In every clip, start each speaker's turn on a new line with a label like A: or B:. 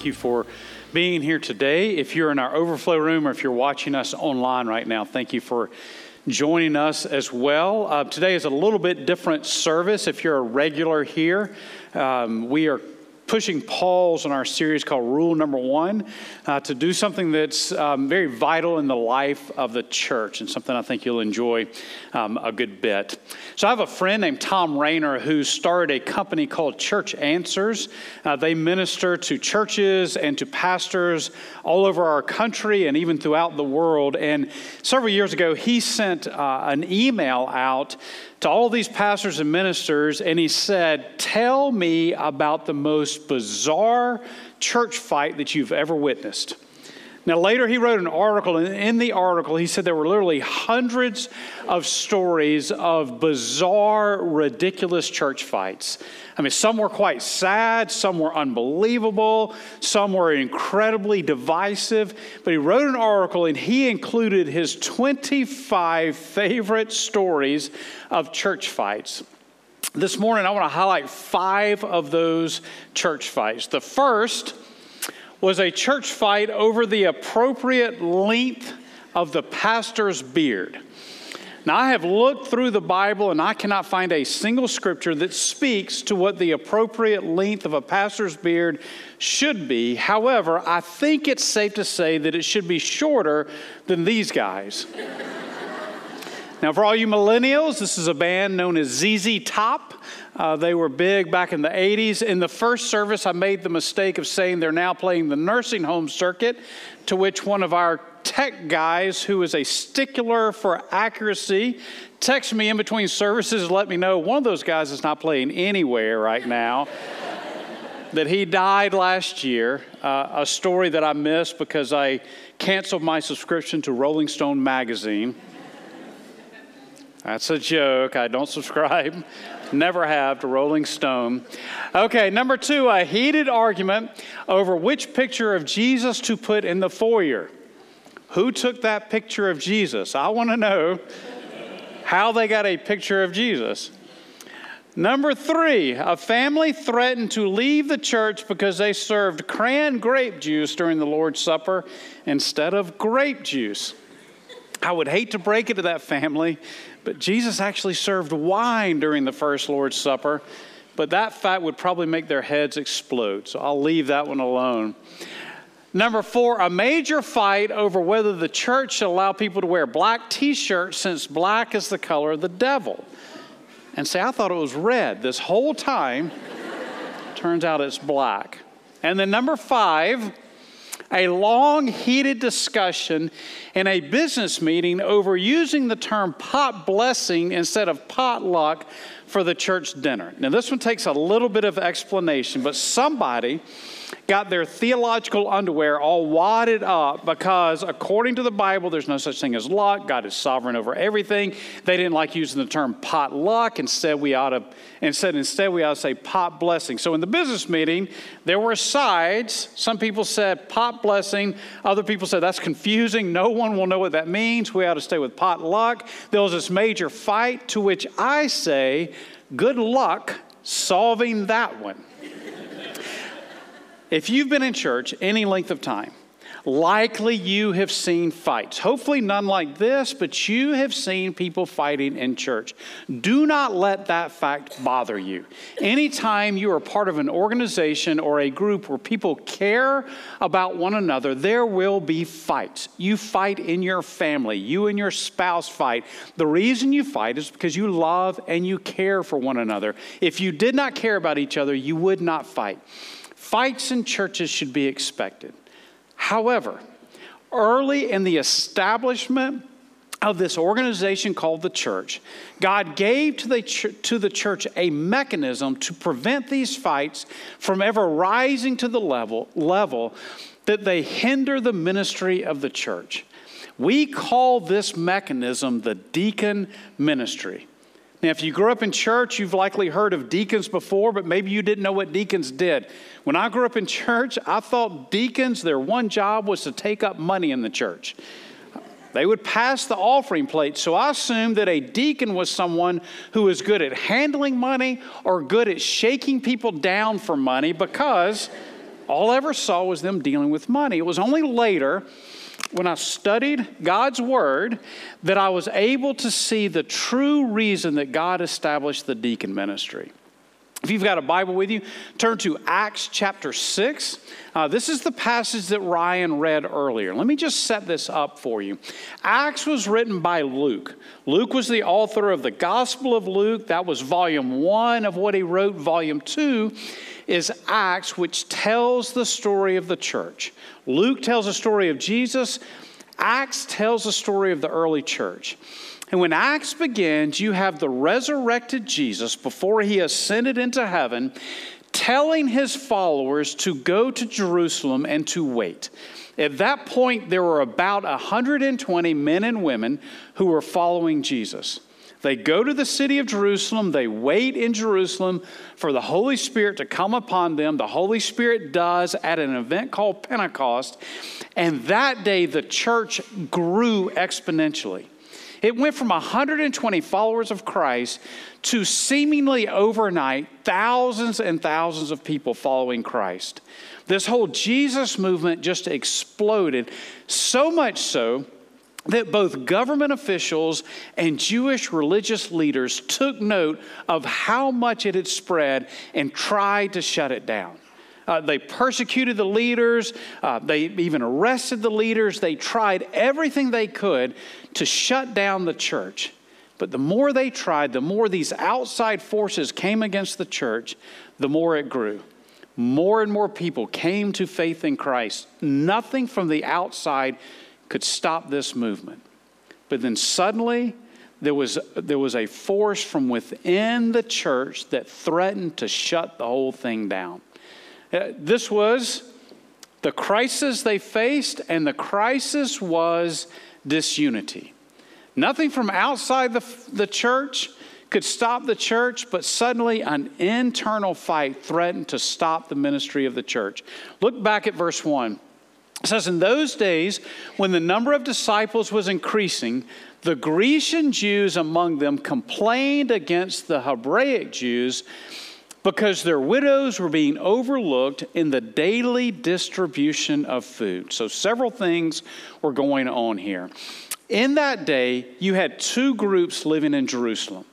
A: Thank you for being here today. If you're in our overflow room or if you're watching us online right now, thank you for joining us as well. Uh, today is a little bit different service. If you're a regular here, um, we are pushing pause on our series called Rule Number One uh, to do something that's um, very vital in the life of the church and something I think you'll enjoy um, a good bit. So, I have a friend named Thom Rainer who started a company called Church Answers. Uh, they minister to churches and to pastors all over our country and even throughout the world. And several years ago, he sent uh, an email out to all these pastors and ministers, and he said, Tell me about the most bizarre church fight that you've ever witnessed. Now, later he wrote an article, and in the article, he said there were literally hundreds of stories of bizarre, ridiculous church fights. I mean, some were quite sad, some were unbelievable, some were incredibly divisive. But he wrote an article, and he included his 25 favorite stories of church fights. This morning, I want to highlight five of those church fights. The first, was a church fight over the appropriate length of the pastor's beard. Now, I have looked through the Bible and I cannot find a single scripture that speaks to what the appropriate length of a pastor's beard should be. However, I think it's safe to say that it should be shorter than these guys. Now, for all you millennials, this is a band known as ZZ Top. Uh, they were big back in the 80s. In the first service, I made the mistake of saying they're now playing the nursing home circuit, to which one of our tech guys, who is a stickler for accuracy, texted me in between services let me know one of those guys is not playing anywhere right now. that he died last year, uh, a story that I missed because I canceled my subscription to Rolling Stone magazine. That's a joke. I don't subscribe never have to Rolling Stone. Okay, number two, a heated argument over which picture of Jesus to put in the foyer. Who took that picture of Jesus? I want to know how they got a picture of Jesus. Number three, a family threatened to leave the church because they served cran grape juice during the Lord's Supper instead of grape juice. I would hate to break it to that family, but Jesus actually served wine during the first Lord's Supper, but that fact would probably make their heads explode. So I'll leave that one alone. Number four, a major fight over whether the church should allow people to wear black t shirts since black is the color of the devil. And say, I thought it was red this whole time. Turns out it's black. And then number five, a long, heated discussion in a business meeting over using the term pot blessing instead of potluck for the church dinner. Now, this one takes a little bit of explanation, but somebody got their theological underwear all wadded up because, according to the Bible, there's no such thing as luck. God is sovereign over everything. They didn't like using the term pot luck. Instead, we ought to instead instead we ought to say pot blessing. So in the business meeting, there were sides. Some people said pot blessing. Other people said that's confusing. No one will know what that means. We ought to stay with pot luck. There was this major fight to which I say, good luck solving that one. If you've been in church any length of time, likely you have seen fights. Hopefully, none like this, but you have seen people fighting in church. Do not let that fact bother you. Anytime you are part of an organization or a group where people care about one another, there will be fights. You fight in your family, you and your spouse fight. The reason you fight is because you love and you care for one another. If you did not care about each other, you would not fight. Fights in churches should be expected. However, early in the establishment of this organization called the church, God gave to the, ch- to the church a mechanism to prevent these fights from ever rising to the level, level that they hinder the ministry of the church. We call this mechanism the deacon ministry. Now, if you grew up in church, you've likely heard of deacons before, but maybe you didn't know what deacons did. When I grew up in church, I thought deacons, their one job was to take up money in the church. They would pass the offering plate. So I assumed that a deacon was someone who was good at handling money or good at shaking people down for money because all I ever saw was them dealing with money. It was only later when I studied God's Word that I was able to see the true reason that God established the deacon ministry. If you've got a Bible with you, turn to Acts chapter 6. Uh, this is the passage that Ryan read earlier. Let me just set this up for you. Acts was written by Luke. Luke was the author of the Gospel of Luke. That was volume one of what he wrote. Volume two is Acts, which tells the story of the church. Luke tells the story of Jesus, Acts tells the story of the early church. And when Acts begins, you have the resurrected Jesus before he ascended into heaven telling his followers to go to Jerusalem and to wait. At that point, there were about 120 men and women who were following Jesus. They go to the city of Jerusalem, they wait in Jerusalem for the Holy Spirit to come upon them. The Holy Spirit does at an event called Pentecost, and that day the church grew exponentially. It went from 120 followers of Christ to seemingly overnight thousands and thousands of people following Christ. This whole Jesus movement just exploded, so much so that both government officials and Jewish religious leaders took note of how much it had spread and tried to shut it down. Uh, they persecuted the leaders. Uh, they even arrested the leaders. They tried everything they could to shut down the church. But the more they tried, the more these outside forces came against the church, the more it grew. More and more people came to faith in Christ. Nothing from the outside could stop this movement. But then suddenly, there was, there was a force from within the church that threatened to shut the whole thing down. Uh, this was the crisis they faced, and the crisis was disunity. Nothing from outside the, the church could stop the church, but suddenly an internal fight threatened to stop the ministry of the church. Look back at verse 1. It says, In those days, when the number of disciples was increasing, the Grecian Jews among them complained against the Hebraic Jews because their widows were being overlooked in the daily distribution of food. So, several things were going on here. In that day, you had two groups living in Jerusalem.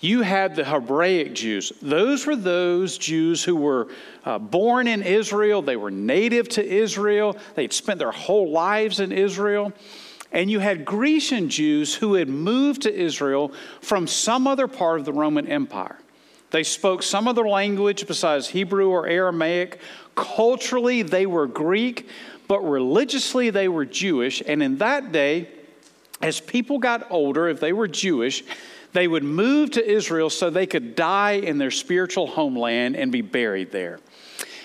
A: You had the Hebraic Jews. Those were those Jews who were uh, born in Israel, they were native to Israel, they'd spent their whole lives in Israel. And you had Grecian Jews who had moved to Israel from some other part of the Roman Empire. They spoke some other language besides Hebrew or Aramaic. Culturally, they were Greek, but religiously, they were Jewish. And in that day, as people got older, if they were Jewish, they would move to Israel so they could die in their spiritual homeland and be buried there.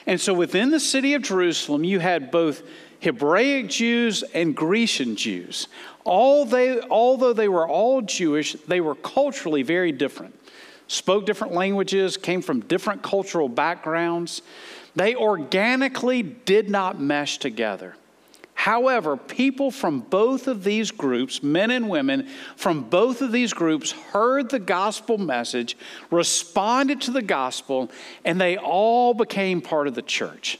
A: And so within the city of Jerusalem, you had both Hebraic Jews and Grecian Jews. All they, although they were all Jewish, they were culturally very different spoke different languages, came from different cultural backgrounds. They organically did not mesh together. However, people from both of these groups, men and women from both of these groups, heard the gospel message, responded to the gospel, and they all became part of the church.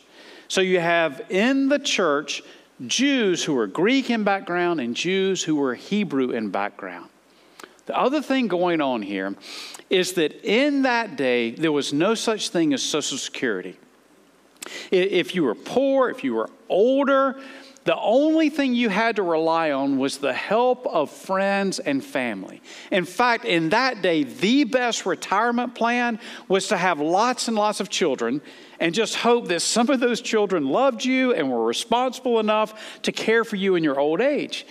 A: So you have in the church Jews who were Greek in background and Jews who were Hebrew in background. The other thing going on here is that in that day, there was no such thing as Social Security. If you were poor, if you were older, the only thing you had to rely on was the help of friends and family. In fact, in that day, the best retirement plan was to have lots and lots of children and just hope that some of those children loved you and were responsible enough to care for you in your old age.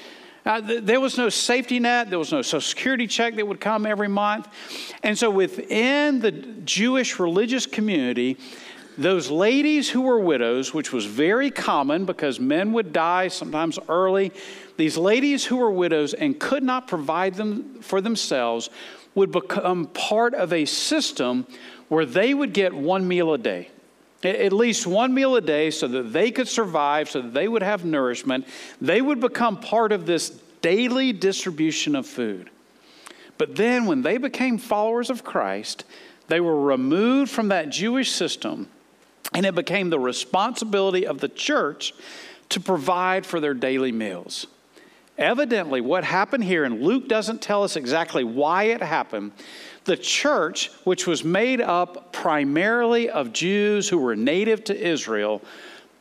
A: Uh, th- there was no safety net, there was no social security check that would come every month. And so within the Jewish religious community, those ladies who were widows, which was very common because men would die sometimes early, these ladies who were widows and could not provide them for themselves would become part of a system where they would get one meal a day at least one meal a day so that they could survive, so that they would have nourishment. They would become part of this daily distribution of food. But then, when they became followers of Christ, they were removed from that Jewish system. And it became the responsibility of the church to provide for their daily meals. Evidently, what happened here, and Luke doesn't tell us exactly why it happened, the church, which was made up primarily of Jews who were native to Israel,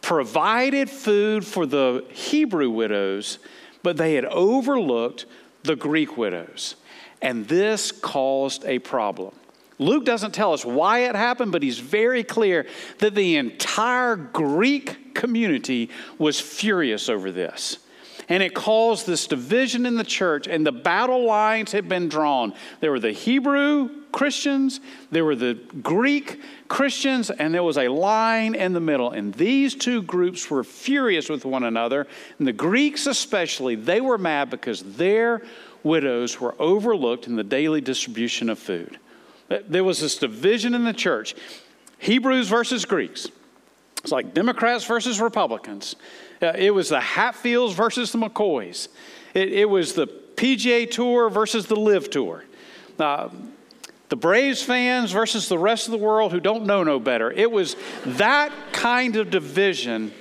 A: provided food for the Hebrew widows, but they had overlooked the Greek widows. And this caused a problem. Luke doesn't tell us why it happened, but he's very clear that the entire Greek community was furious over this. And it caused this division in the church, and the battle lines had been drawn. There were the Hebrew Christians, there were the Greek Christians, and there was a line in the middle. And these two groups were furious with one another. And the Greeks, especially, they were mad because their widows were overlooked in the daily distribution of food. There was this division in the church Hebrews versus Greeks. It's like Democrats versus Republicans. Uh, it was the Hatfields versus the McCoys. It, it, was the PGA Tour versus the LIV Tour. Uh, the Braves fans versus the rest of the world who don't know no better. It was that kind of division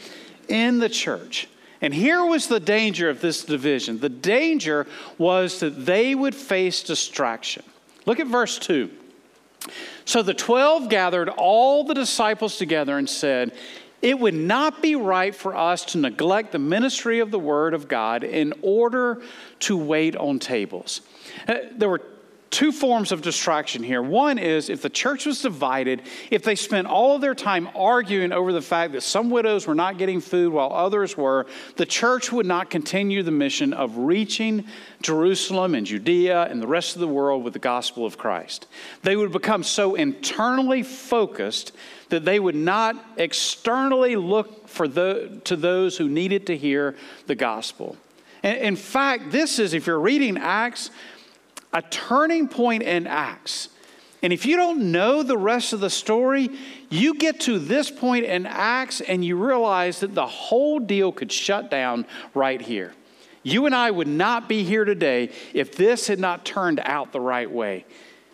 A: in the church. And here was the danger of this division the danger was that they would face distraction. Look at verse 2. So the 12 gathered all the disciples together and said, It would not be right for us to neglect the ministry of the Word of God in order to wait on tables. Uh, there were two forms of distraction here. One is if the church was divided, if they spent all of their time arguing over the fact that some widows were not getting food while others were, the church would not continue the mission of reaching Jerusalem and Judea and the rest of the world with the gospel of Christ. They would become so internally focused that they would not externally look for the, to those who needed to hear the gospel. In fact, this is, if you're reading Acts, a turning point in Acts. And if you don't know the rest of the story, you get to this point in Acts and you realize that the whole deal could shut down right here. You and I would not be here today if this had not turned out the right way.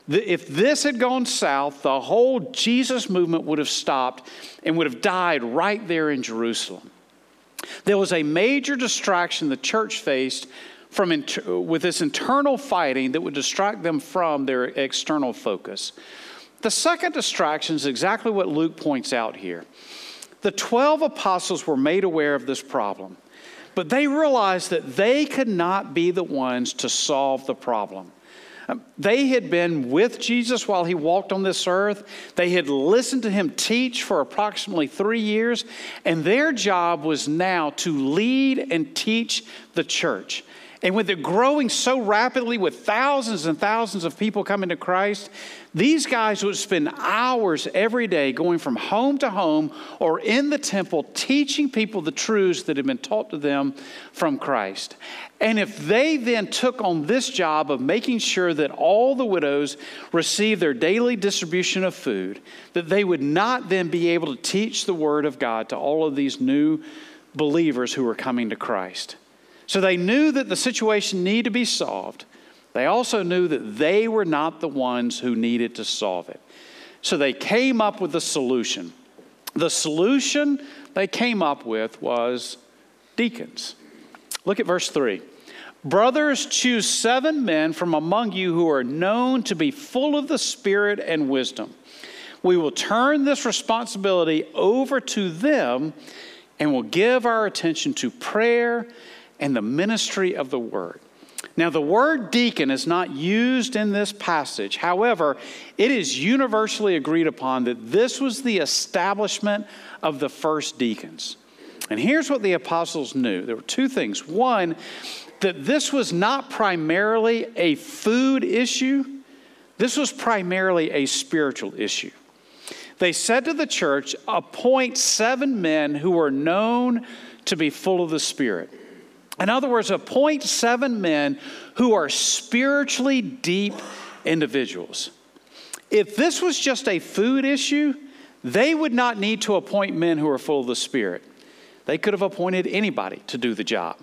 A: If this had gone south, the whole Jesus movement would have stopped and would have died right there in Jerusalem. There was a major distraction the church faced from with this internal fighting that would distract them from their external focus. The second distraction is exactly what Luke points out here. The 12 apostles were made aware of this problem, but they realized that they could not be the ones to solve the problem. Um, they had been with Jesus while he walked on this earth. They had listened to him teach for approximately three years, and their job was now to lead and teach the church. And with it growing so rapidly, with thousands and thousands of people coming to Christ, these guys would spend hours every day going from home to home or in the temple teaching people the truths that had been taught to them from Christ. And if they then took on this job of making sure that all the widows received their daily distribution of food, that they would not then be able to teach the Word of God to all of these new believers who were coming to Christ. So they knew that the situation needed to be solved. They also knew that they were not the ones who needed to solve it. So they came up with a solution. The solution they came up with was deacons. Look at verse 3. Brothers, choose seven men from among you who are known to be full of the Spirit and wisdom. We will turn this responsibility over to them and will give our attention to prayer and the ministry of the word. Now, the word deacon is not used in this passage. However, it is universally agreed upon that this was the establishment of the first deacons. And here's what the apostles knew there were two things. One, that this was not primarily a food issue, this was primarily a spiritual issue. They said to the church, appoint seven men who are known to be full of the Spirit. In other words, appoint seven men who are spiritually deep individuals. If this was just a food issue, they would not need to appoint men who are full of the Spirit. They could have appointed anybody to do the job.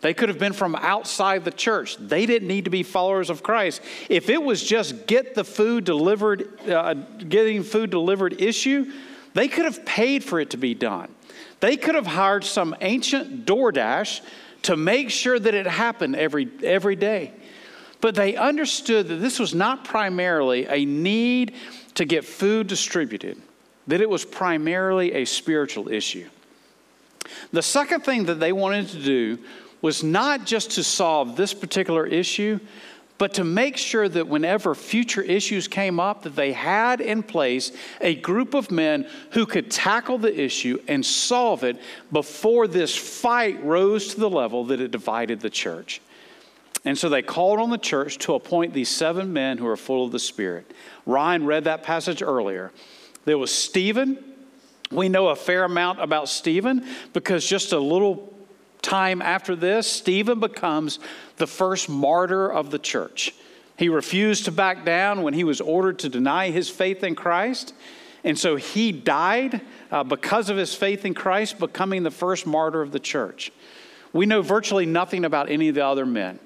A: They could have been from outside the church. They didn't need to be followers of Christ. If it was just get the food delivered, uh, getting food delivered issue, they could have paid for it to be done. They could have hired some ancient DoorDash to make sure that it happened every, every day. But they understood that this was not primarily a need to get food distributed, that it was primarily a spiritual issue. The second thing that they wanted to do was not just to solve this particular issue, but to make sure that whenever future issues came up that they had in place a group of men who could tackle the issue and solve it before this fight rose to the level that it divided the church. And so they called on the church to appoint these seven men who are full of the spirit. Ryan read that passage earlier. There was stephen. We know a fair amount about stephen because just a little time after this, Stephen becomes the first martyr of the church. He refused to back down when he was ordered to deny his faith in Christ. And so he died uh, because of his faith in Christ, becoming the first martyr of the church. We know virtually nothing about any of the other men.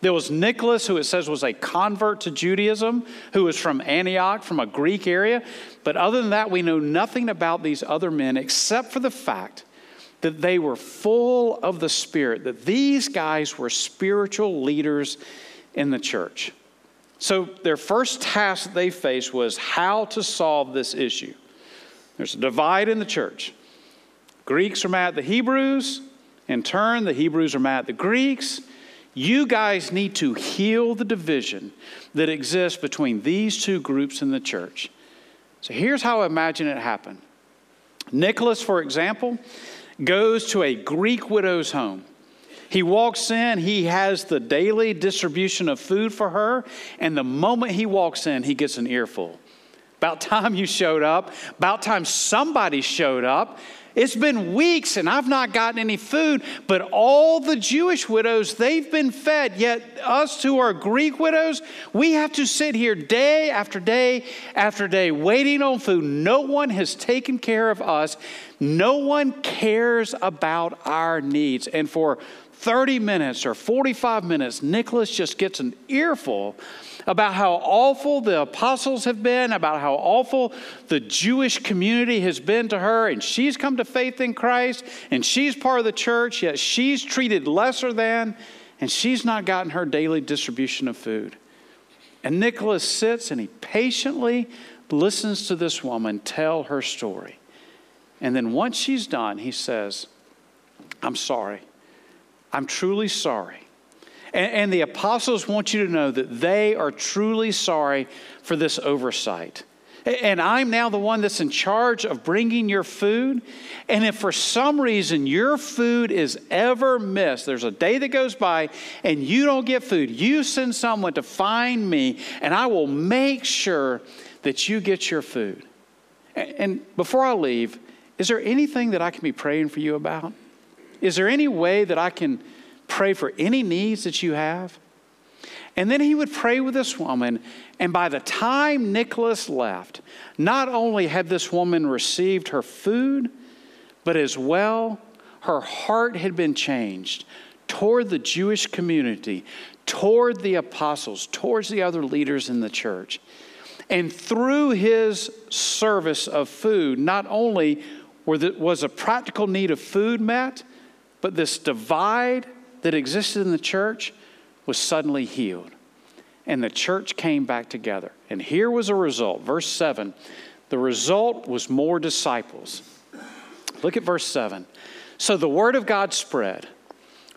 A: There was Nicholas, who it says was a convert to Judaism, who was from Antioch, from a Greek area. But other than that, we know nothing about these other men except for the fact that they were full of the Spirit, that these guys were spiritual leaders in the church. So, their first task they faced was how to solve this issue. There's a divide in the church. Greeks are mad at the Hebrews. In turn, the Hebrews are mad at the Greeks. You guys need to heal the division that exists between these two groups in the church. So here's how I imagine it happened. Nicholas, for example, goes to a Greek widow's home. He walks in, he has the daily distribution of food for her, and the moment he walks in, he gets an earful. About time you showed up, about time somebody showed up. It's been weeks and I've not gotten any food, but all the Jewish widows, they've been fed. Yet, us who are Greek widows, we have to sit here day after day after day waiting on food. No one has taken care of us, no one cares about our needs. And for 30 minutes or 45 minutes, Nicholas just gets an earful about how awful the apostles have been, about how awful the Jewish community has been to her, and she's come to faith in Christ, and she's part of the church, yet she's treated lesser than, and she's not gotten her daily distribution of food. And Nicholas sits and he patiently listens to this woman tell her story. And then once she's done, he says, I'm sorry. I'm truly sorry. And, and the apostles want you to know that they are truly sorry for this oversight. And I'm now the one that's in charge of bringing your food. And if for some reason your food is ever missed, there's a day that goes by and you don't get food, you send someone to find me, and I will make sure that you get your food. And before I leave, is there anything that I can be praying for you about? Is there any way that I can pray for any needs that you have. And then he would pray with this woman. And by the time Nicholas left, not only had this woman received her food, but as well, her heart had been changed toward the Jewish community, toward the apostles, towards the other leaders in the church. And through his service of food, not only was a practical need of food met, but this divide that existed in the church was suddenly healed. And the church came back together. And here was a result. Verse 7 the result was more disciples. Look at verse 7. So the word of God spread.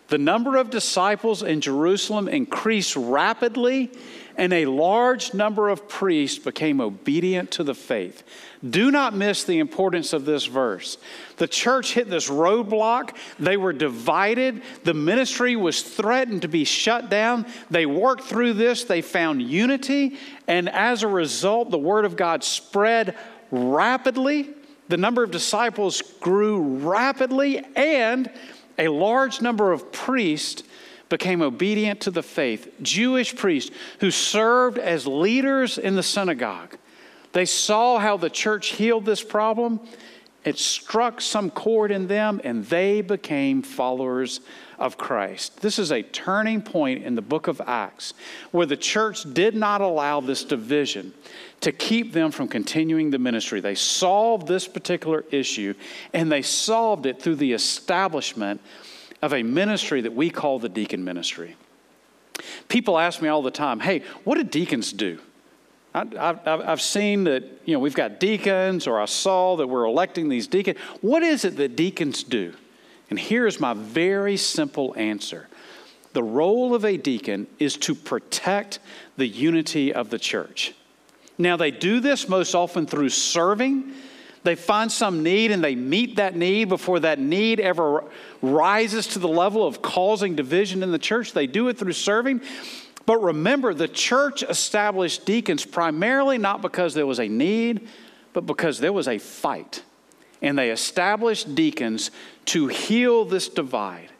A: The number of disciples in Jerusalem increased rapidly, and a large number of priests became obedient to the faith. Do not miss the importance of this verse. The church hit this roadblock. They were divided. The ministry was threatened to be shut down. They worked through this. They found unity. And as a result, the word of God spread rapidly. The number of disciples grew rapidly, and a large number of priests became obedient to the faith, Jewish priests who served as leaders in the synagogue. They saw how the church healed this problem, It struck some chord in them, and they became followers of Christ. This is a turning point in the book of Acts where the church did not allow this division to keep them from continuing the ministry. They solved this particular issue, and they solved it through the establishment of a ministry that we call the deacon ministry. People ask me all the time, hey, what do deacons do? I, have seen that, you know, we've got deacons, or I saw that we're electing these deacons. What is it that deacons do? And here's my very simple answer the role of a deacon is to protect the unity of the church. Now, they do this most often through serving. They find some need and they meet that need before that need ever rises to the level of causing division in the church. They do it through serving. But remember, the church established deacons primarily not because there was a need, but because there was a fight. And they established deacons to heal this divide.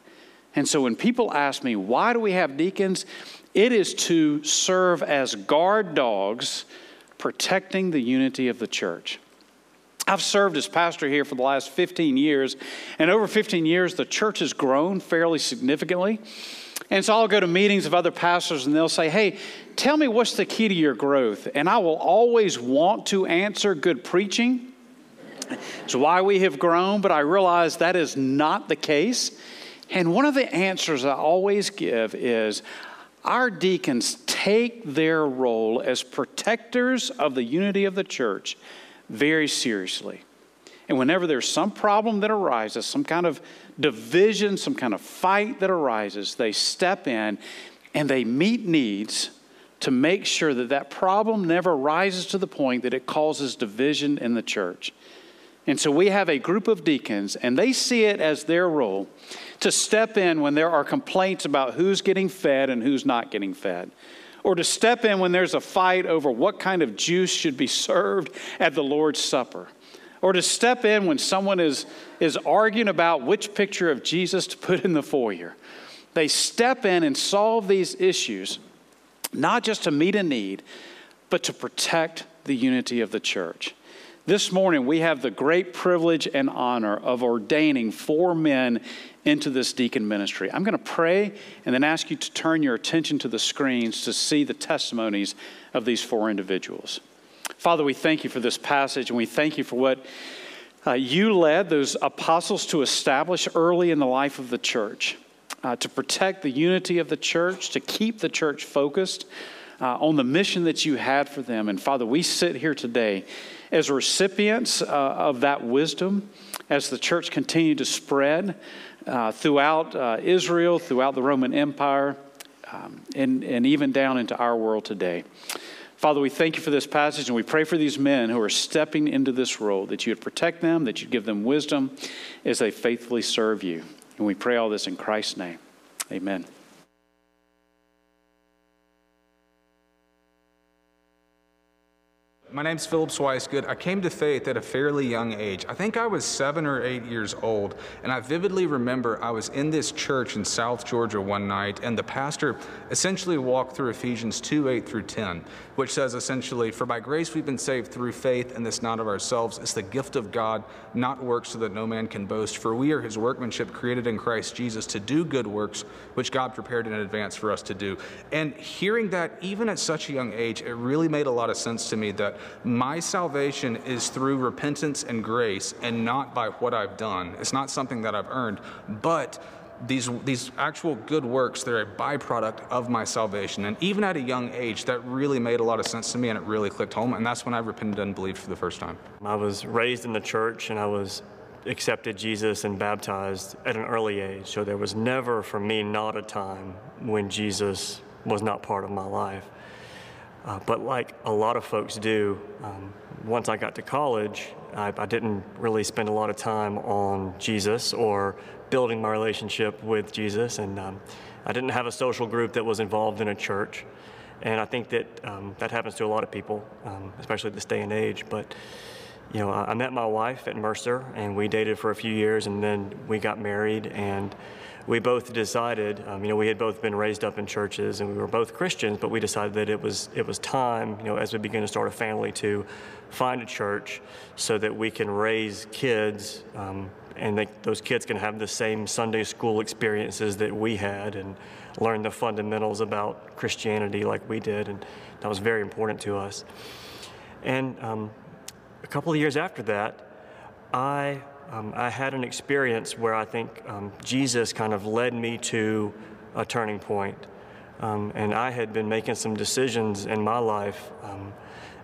A: And so when people ask me, why do we have deacons? It is to serve as guard dogs protecting the unity of the church. I've served as pastor here for the last 15 years, and over 15 years, the church has grown fairly significantly. And so I'll go to meetings of other pastors and they'll say, Hey, tell me what's the key to your growth? And I will always want to answer good preaching. It's why we have grown, but I realize that is not the case. And one of the answers I always give is our deacons take their role as protectors of the unity of the church very seriously. And whenever there's some problem that arises, some kind of division, some kind of fight that arises, they step in and they meet needs to make sure that that problem never rises to the point that it causes division in the church. And so we have a group of deacons, and they see it as their role to step in when there are complaints about who's getting fed and who's not getting fed, or to step in when there's a fight over what kind of juice should be served at the Lord's Supper or to step in when someone is, is arguing about which picture of Jesus to put in the foyer. They step in and solve these issues, not just to meet a need, but to protect the unity of the church. This morning, we have the great privilege and honor of ordaining four men into this deacon ministry. I'm going to pray and then ask you to turn your attention to the screens to see the testimonies of these four individuals. Father, we thank you for this passage and we thank you for what uh, you led those apostles to establish early in the life of the church, uh, to protect the unity of the church, to keep the church focused uh, on the mission that you had for them. And Father, we sit here today as recipients uh, of that wisdom as the church continued to spread uh, throughout uh, Israel, throughout the Roman Empire, um, and, and even down into our world today. Father, we thank you for this passage and we pray for these men who are stepping into this role, that you would protect them, that you'd give them wisdom as they faithfully serve you. And we pray all this in Christ's name. Amen.
B: My name's Philip Swicegood. I came to faith at a fairly young age. I think I was seven or eight years old, and I vividly remember I was in this church in South Georgia one night, and the pastor essentially walked through Ephesians 2 8 through 10, which says essentially, For by grace we've been saved through faith, and this not of ourselves. It's the gift of God, not works, so that no man can boast. For we are his workmanship created in Christ Jesus to do good works, which God prepared in advance for us to do. And hearing that, even at such a young age, it really made a lot of sense to me that my salvation is through repentance and grace and not by what I've done. It's not something that I've earned, but these, these actual good works, they're a byproduct of my salvation. And even at a young age, that really made a lot of sense to me and it really clicked home. And that's when I repented and believed for the first time.
C: I was raised in the church and I was accepted Jesus and baptized at an early age. So there was never for me not a time when Jesus was not part of my life. Uh, but like a lot of folks do, um, once I got to college, I, I, didn't really spend a lot of time on Jesus or building my relationship with Jesus. And um, I didn't have a social group that was involved in a church. And I think that um, that happens to a lot of people, um, especially this day and age. But you know, I, I met my wife at Mercer, and we dated for a few years, and then we got married, and we both decided, um, you know, we had both been raised up in churches and we were both Christians, but we decided that it was it was time, you know, as we began to start a family, to find a church so that we can raise kids um, and they, those kids can have the same Sunday school experiences that we had and learn the fundamentals about Christianity like we did, and that was very important to us. And um, a couple of years after that, I um, I had an experience where I think um, Jesus kind of led me to a turning point. Um, and I had been making some decisions in my life um,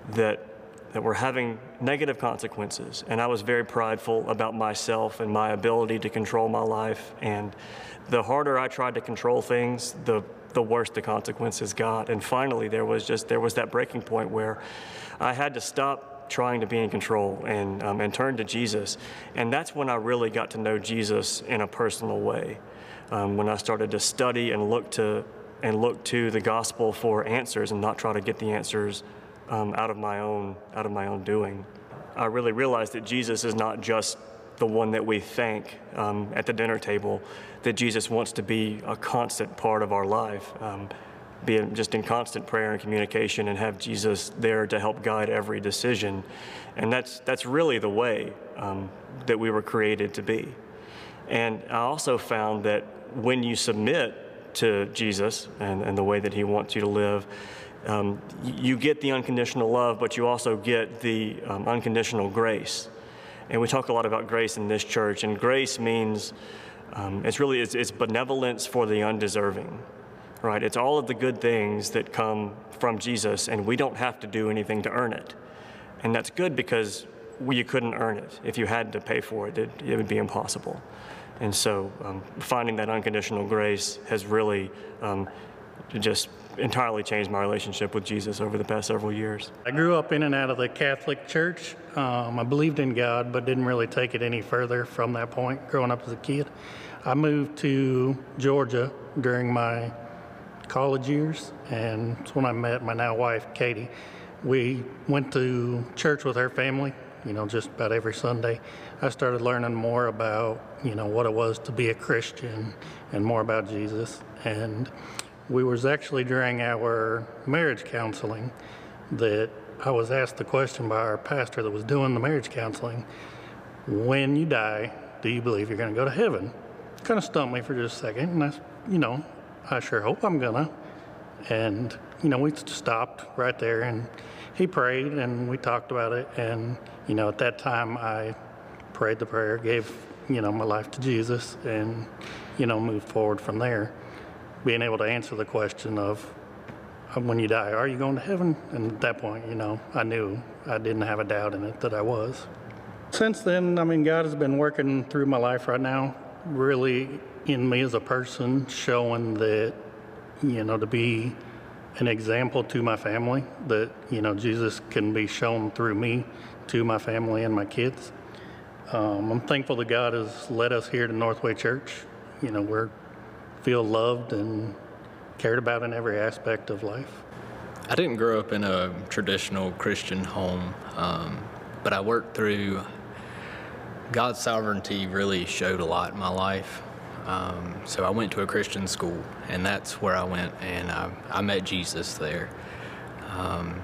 C: that, that were having negative consequences. And I was very prideful about myself and my ability to control my life. And the harder I tried to control things, the, the worse the consequences got. And finally, there was just there was that breaking point where I had to stop trying to be in control and, um, and turn to Jesus. And that's when I really got to know Jesus in a personal way. Um, when I started to study and look to and look to the gospel for answers and not try to get the answers um, out of my own out of my own doing. I really realized that Jesus is not just the one that we thank um, at the dinner table, that Jesus wants to be a constant part of our life. Be just in constant prayer and communication and have Jesus there to help guide every decision. And that's, that's really the way um, that we were created to be. And I also found that when you submit to Jesus and, and the way that He wants you to live, um, you get the unconditional love, but you also get the um, unconditional grace. And we talk a lot about grace in this church, and grace means um, it's really it's, it's benevolence for the undeserving right? It's all of the good things that come from Jesus, and we don't have to do anything to earn it. And that's good because we, you couldn't earn it. If you had to pay for it, it, it would be impossible. And so um, finding that unconditional grace has really um, just entirely changed my relationship with Jesus over the past several years.
D: I grew up in and out of the Catholic Church. Um, I believed in God, but didn't really take it any further from that point growing up as a kid. I moved to Georgia during my college years, and it's when I met my now wife, Katie. We went to church with her family, you know, just about every Sunday. I started learning more about, you know, what it was to be a Christian and more about Jesus. And we was actually during our marriage counseling that I was asked the question by our pastor that was doing the marriage counseling, when you die, do you believe you're going to go to heaven? Kind of stumped me for just a second, and I, you know, I sure hope I'm gonna. And, you know, we stopped right there and he prayed and we talked about it. And, you know, at that time I prayed the prayer, gave, you know, my life to Jesus and, you know, moved forward from there. Being able to answer the question of uh, when you die, are you going to heaven? And at that point, you know, I knew I didn't have a doubt in it that I was. Since then, I mean, God has been working through my life right now, really in me as a person, showing that, you know, to be an example to my family, that, you know, Jesus can be shown through me to my family and my kids. Um, I'm thankful that God has led us here to Northway Church. You know, we feel loved and cared about in every aspect of life.
E: I didn't grow up in a traditional Christian home, um, but I worked through God's sovereignty really showed a lot in my life. Um, so I went to a Christian school, and that's where I went, and I, I met Jesus there. Um,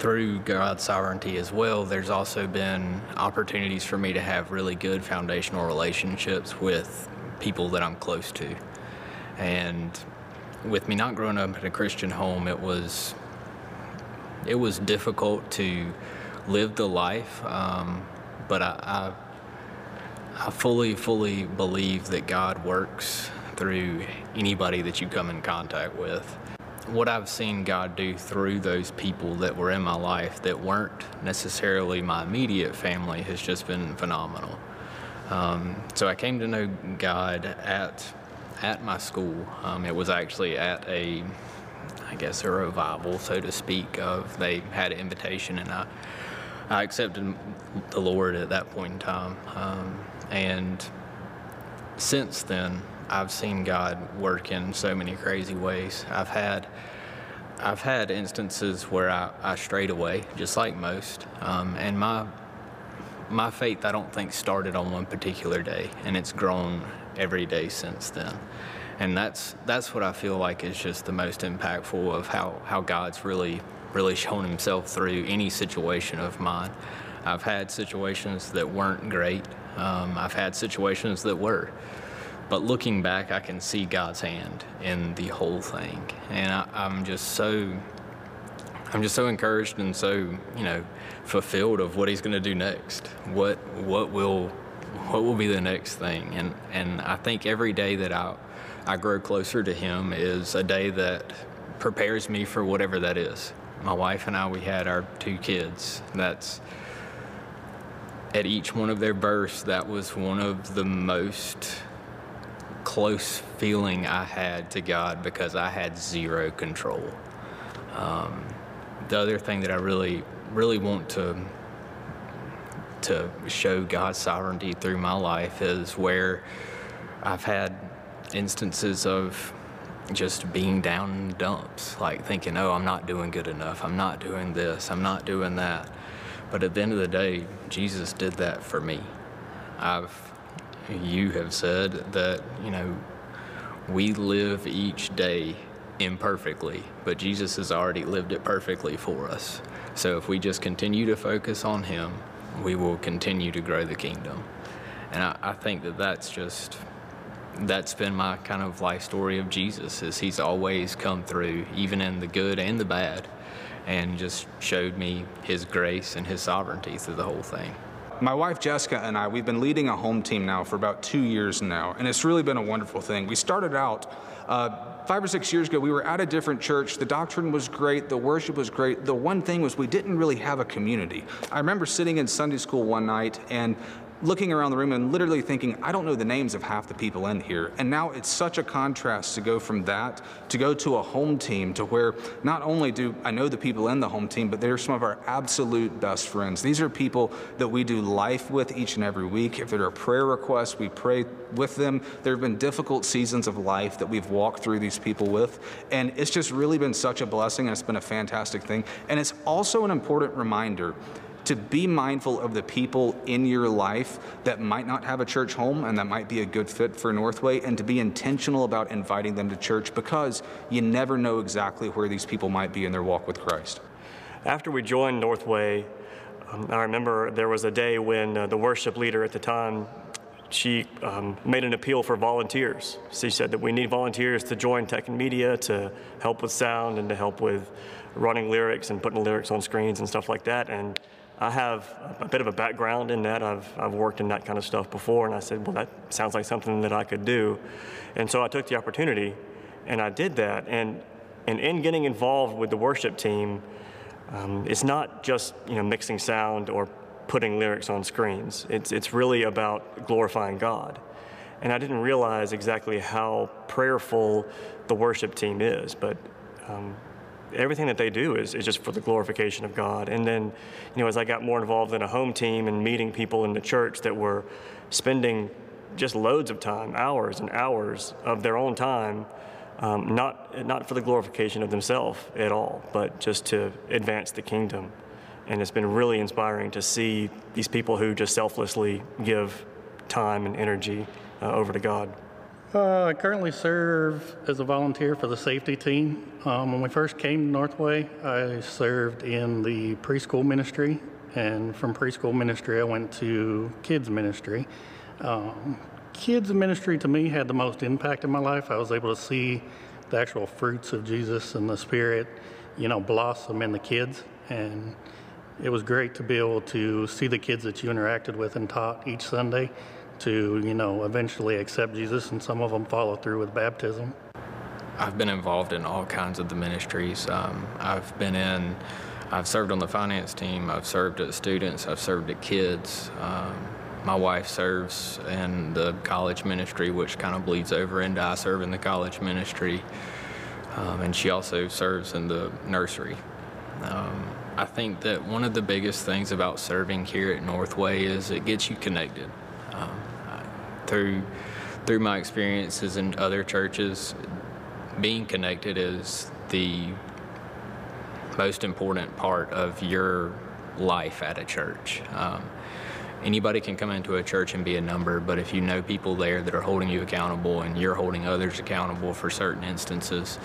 E: through God's sovereignty as well, there's also been opportunities for me to have really good foundational relationships with people that I'm close to. And with me not growing up in a Christian home, it was it was difficult to live the life, um, but I, I I fully, fully believe that God works through anybody that you come in contact with. What I've seen God do through those people that were in my life that weren't necessarily my immediate family has just been phenomenal. Um, so I came to know God at at my school. Um, it was actually at a, I guess, a revival, so to speak. Of they had an invitation, and I I accepted the Lord at that point in time. Um, and since then, I've seen God work in so many crazy ways. I've had I've had instances where I, I strayed away, just like most. Um, and my my faith, I don't think started on one particular day, and it's grown every day since then. And that's that's what I feel like is just the most impactful of how how God's really really shown Himself through any situation of mine. I've had situations that weren't great. Um, I've had situations that were. But looking back, I can see God's hand in the whole thing, and I, I'm just so I'm just so encouraged and so you know fulfilled of what He's going to do next. What what will what will be the next thing? And and I think every day that I I grow closer to Him is a day that prepares me for whatever that is. My wife and I, we had our two kids. That's at each one of their births. That was one of the most close feeling I had to God because I had zero control. Um, the other thing that I really, really want to to show God's sovereignty through my life is where I've had instances of just being down in the dumps, like thinking, oh, I'm not doing good enough, I'm not doing this, I'm not doing that. But at the end of the day, Jesus did that for me. I've, you have said that, you know, we live each day imperfectly, but Jesus has already lived it perfectly for us. So if we just continue to focus on Him, we will continue to grow the kingdom. And I, I think that that's just that's been my kind of life story of Jesus is he's always come through even in the good and the bad and just showed me his grace and his sovereignty through the whole thing.
B: My wife Jessica and I, we've been leading a home team now for about two years now, and it's really been a wonderful thing. We started out uh, five or six years ago, we were at a different church. The doctrine was great, the worship was great. The one thing was we didn't really have a community. I remember sitting in Sunday school one night and looking around the room and literally thinking, I don't know the names of half the people in here. And now it's such a contrast to go from that to go to a home team to where not only do I know the people in the home team, but they're some of our absolute best friends. These are people that we do life with each and every week. If there are prayer requests, we pray with them. There have been difficult seasons of life that we've walked through these people with. And it's just really been such a blessing and it's been a fantastic thing. And it's also an important reminder to be mindful of the people in your life that might not have a church home and that might be a good fit for Northway, and to be intentional about inviting them to church because you never know exactly where these people might be in their walk with Christ.
C: After we joined Northway, um, I remember there was a day when uh, the worship leader at the time she um, made an appeal for volunteers. She said that we need volunteers to join tech and media to help with sound and to help with running lyrics and putting lyrics on screens and stuff like that. And I have a bit of a background in that. I've, I've worked in that kind of stuff before, and I said, well, that sounds like something that I could do. And so I took the opportunity, and I did that. And, and in getting involved with the worship team, um, it's not just you know mixing sound or putting lyrics on screens. It's, it's really about glorifying God. And I didn't realize exactly how prayerful the worship team is, but um, everything that they do is, is just for the glorification of God. And then, you know, as I got more involved in a home team and meeting people in the church that were spending just loads of time, hours and hours of their own time, um, not, not for the glorification of themselves at all, but just to advance the kingdom. And it's been really inspiring to see these people who just selflessly give time and energy uh, over to God.
D: Uh, I currently serve as a volunteer for the safety team. Um, when we first came to Northway, I served in the preschool ministry, and from preschool ministry, I went to kids ministry. Um, kids ministry to me had the most impact in my life. I was able to see the actual fruits of Jesus and the Spirit, you know, blossom in the kids, and it was great to be able to see the kids that you interacted with and taught each Sunday to, you know, eventually accept Jesus, and some of them follow through with baptism.
E: I've been involved in all kinds of the ministries. Um, I've been in, I've served on the finance team, I've served at students, I've served at kids. Um, my wife serves in the college ministry, which kind of bleeds over into I serve in the college ministry. Um, and she also serves in the nursery. Um, I think that one of the biggest things about serving here at Northway is it gets you connected. Um, through through my experiences in other churches, being connected is the most important part of your life at a church. Um, anybody can come into a church and be a number, but if you know people there that are holding you accountable and you're holding others accountable for certain instances,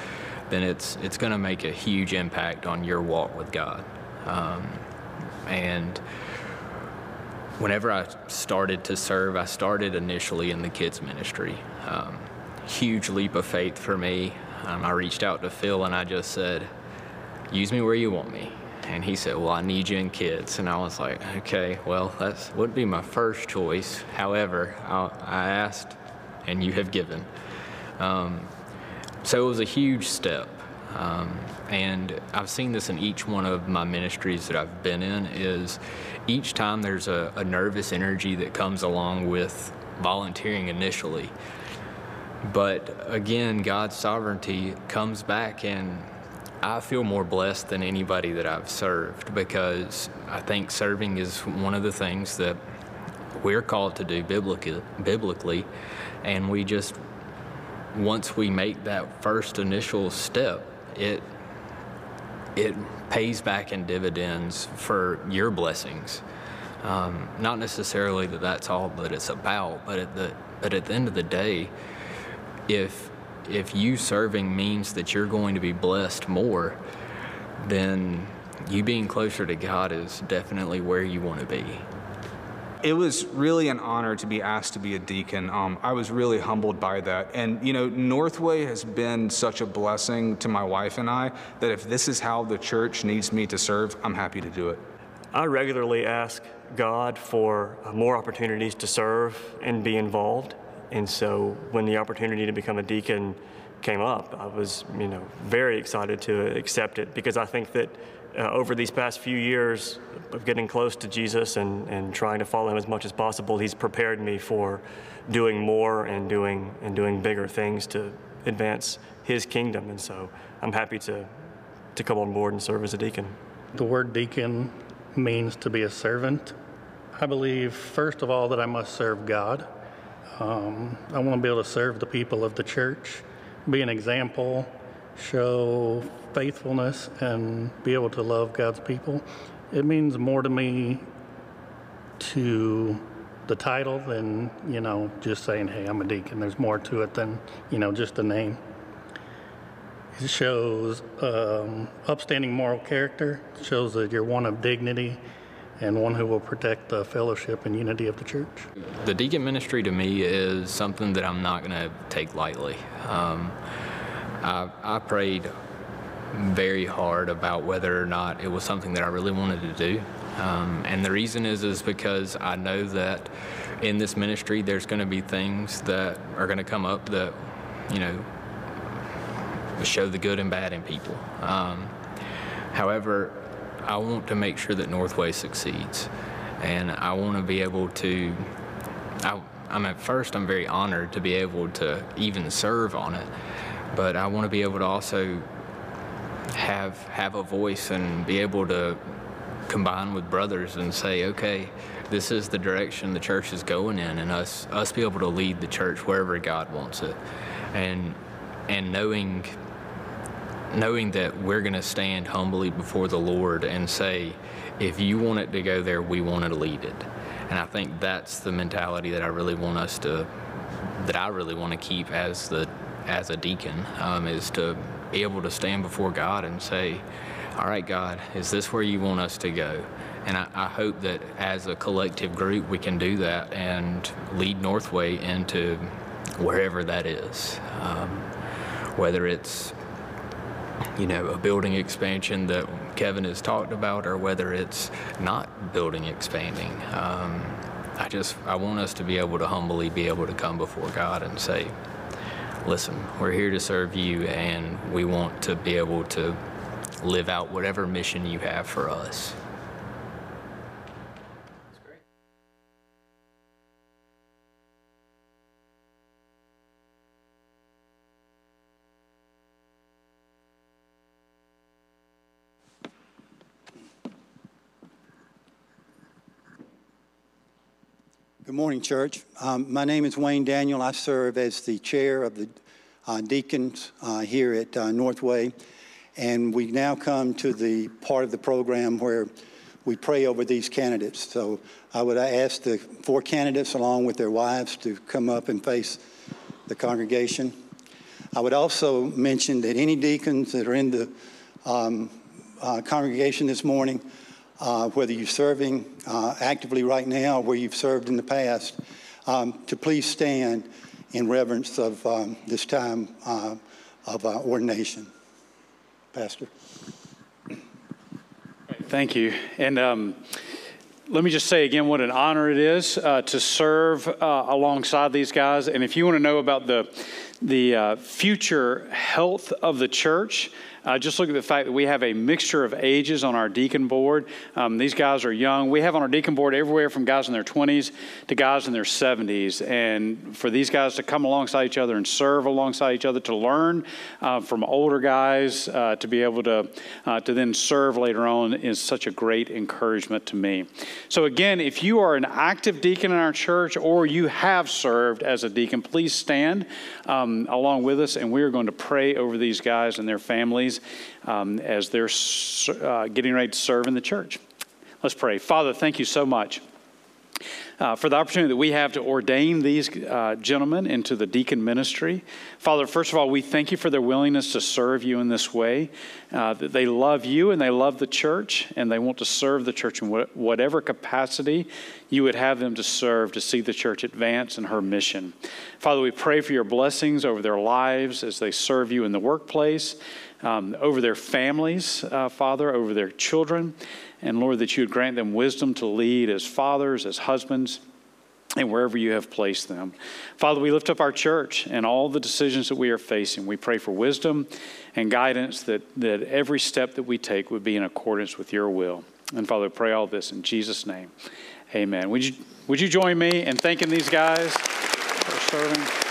E: then it's it's going to make a huge impact on your walk with God. Um, and whenever I started to serve, I started initially in the kids ministry. Um, huge leap of faith for me. Um, I reached out to Phil and I just said, "Use me where you want me." And he said, "Well, I need you in kids." And I was like, "Okay, well, that would be my first choice. However, I, I asked, and you have given." Um, so it was a huge step. Um, and I've seen this in each one of my ministries that I've been in is each time there's a, a nervous energy that comes along with volunteering initially. But again, God's sovereignty comes back and I feel more blessed than anybody that I've served because I think serving is one of the things that we're called to do biblically, biblically and we just once we make that first initial step, it it pays back in dividends for your blessings. Um, not necessarily that that's all that it's about, but at the but at the end of the day, if if you serving means that you're going to be blessed more, then you being closer to God is definitely where you want to be.
B: It was really an honor to be asked to be a deacon. Um, I was really humbled by that. And, you know, Northway has been such a blessing to my wife and I that if this is how the church needs me to serve, I'm happy to do it.
C: I regularly ask God for uh, more opportunities to serve and be involved. And so when the opportunity to become a deacon came up, I was, you know, very excited to accept it because I think that uh, over these past few years of getting close to Jesus and, and trying to follow him as much as possible, he's prepared me for doing more and doing and doing bigger things to advance his kingdom. And so I'm happy to to come on board and serve as a deacon.
D: The word deacon means to be a servant. I believe, first of all, that I must serve God. Um, I want to be able to serve the people of the church, be an example, show faithfulness, and be able to love God's people. It means more to me to the title than, you know, just saying, hey, I'm a deacon. There's more to it than, you know, just a name. It shows um, upstanding moral character, it shows that you're one of dignity and one who will protect the fellowship and unity of the church.
E: The deacon ministry to me is something that I'm not going to take lightly. Um, I, I prayed very hard about whether or not it was something that I really wanted to do. Um, and the reason is is because I know that in this ministry there's going to be things that are going to come up that you know show the good and bad in people. Um, however, I want to make sure that Northway succeeds, and I want to be able to. I, I'm at first I'm very honored to be able to even serve on it, but I want to be able to also have have a voice and be able to combine with brothers and say, okay, this is the direction the church is going in, and us us be able to lead the church wherever God wants it, and and knowing knowing that we're going to stand humbly before the Lord and say, if you want it to go there, we want to lead it. And I think that's the mentality that I really want us to, that I really want to keep as the as a deacon, um, is to be able to stand before God and say, all right, God, is this where you want us to go? And I, I hope that as a collective group, we can do that and lead Northway into wherever that is. Um, whether it's you know, a building expansion that Kevin has talked about, or whether it's not building expanding. Um, I just I want us to be able to humbly be able to come before God and say, "Listen, we're here to serve you, and we want to be able to live out whatever mission you have for us."
F: Good morning, church. Um, my name is Wayne Daniel. I serve as the chair of the uh, deacons uh, here at uh, Northway. And we now come to the part of the program where we pray over these candidates. So I would ask the four candidates, along with their wives, to come up and face the congregation. I would also mention that any deacons that are in the um, uh, congregation this morning, uh, whether you're serving uh, actively right now or where you've served in the past, um, to please stand in reverence of um, this time uh, of ordination. Pastor.
A: Thank you. And um, let me just say again what an honor it is uh, to serve uh, alongside these guys. And if you want to know about the the uh, future health of the church, uh, just look at the fact that we have a mixture of ages on our deacon board. Um, these guys are young. We have on our deacon board everywhere from guys in their 20s to guys in their 70s. And for these guys to come alongside each other and serve alongside each other, to learn uh, from older guys, uh, to be able to, uh, to then serve later on is such a great encouragement to me. So, again, if you are an active deacon in our church or you have served as a deacon, please stand um, along with us and we are going to pray over these guys and their families um, as they're uh, getting ready to serve in the church. Let's pray. Father, thank you so much. Uh, for the opportunity that we have to ordain these uh, gentlemen into the deacon ministry. Father, first of all, we thank you for their willingness to serve you in this way. Uh, that they love you and they love the church, and they want to serve the church in wh- whatever capacity you would have them to serve to see the church advance in her mission. Father, we pray for your blessings over their lives as they serve you in the workplace, um, over their families, uh, Father, over their children. And Lord, that you would grant them wisdom to lead as fathers, as husbands, and wherever you have placed them. Father, we lift up our church and all the decisions that we are facing. We pray for wisdom and guidance that, that every step that we take would be in accordance with your will. And Father, pray all this in Jesus' name. Amen. Would you, would you join me in thanking these guys for serving?